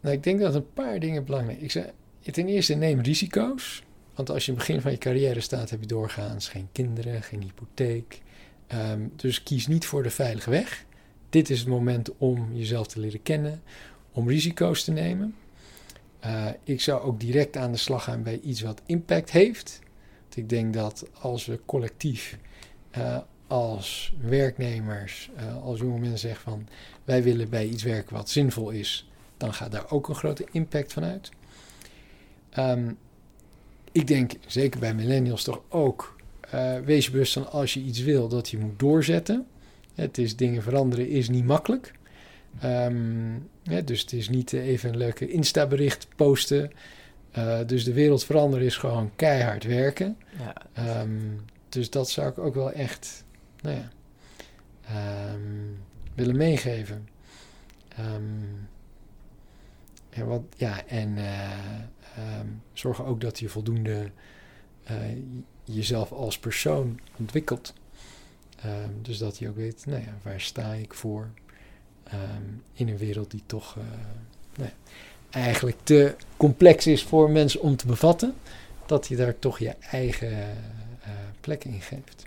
Nou, ik denk dat een paar dingen belangrijk zijn. Ik zei, ten eerste neem risico's. Want als je in het begin van je carrière staat, heb je doorgaans geen kinderen, geen hypotheek. Ehm, dus kies niet voor de veilige weg. Dit is het moment om jezelf te leren kennen, om risico's te nemen. Uh, ik zou ook direct aan de slag gaan bij iets wat impact heeft. Want ik denk dat als we collectief, uh, als werknemers, uh, als jonge mensen zeggen van wij willen bij iets werken wat zinvol is, dan gaat daar ook een grote impact van uit. Um, ik denk, zeker bij millennials toch ook, wees je bewust van als je iets wil, dat je moet doorzetten. Het is dingen veranderen is niet makkelijk. Um, ja, dus het is niet even een leuke Insta-bericht posten. Uh, dus de wereld veranderen is gewoon keihard werken. Ja. Um, dus dat zou ik ook wel echt nou ja, um, willen meegeven. Wat, ja, en uh, zorg ook dat je voldoende uh, jezelf als persoon ontwikkelt. dus dat je ook weet, nou ja, waar sta ik voor? Um, in een wereld die toch uh, nou ja, eigenlijk te complex is voor mensen om te bevatten, dat je daar toch je eigen plek in geeft.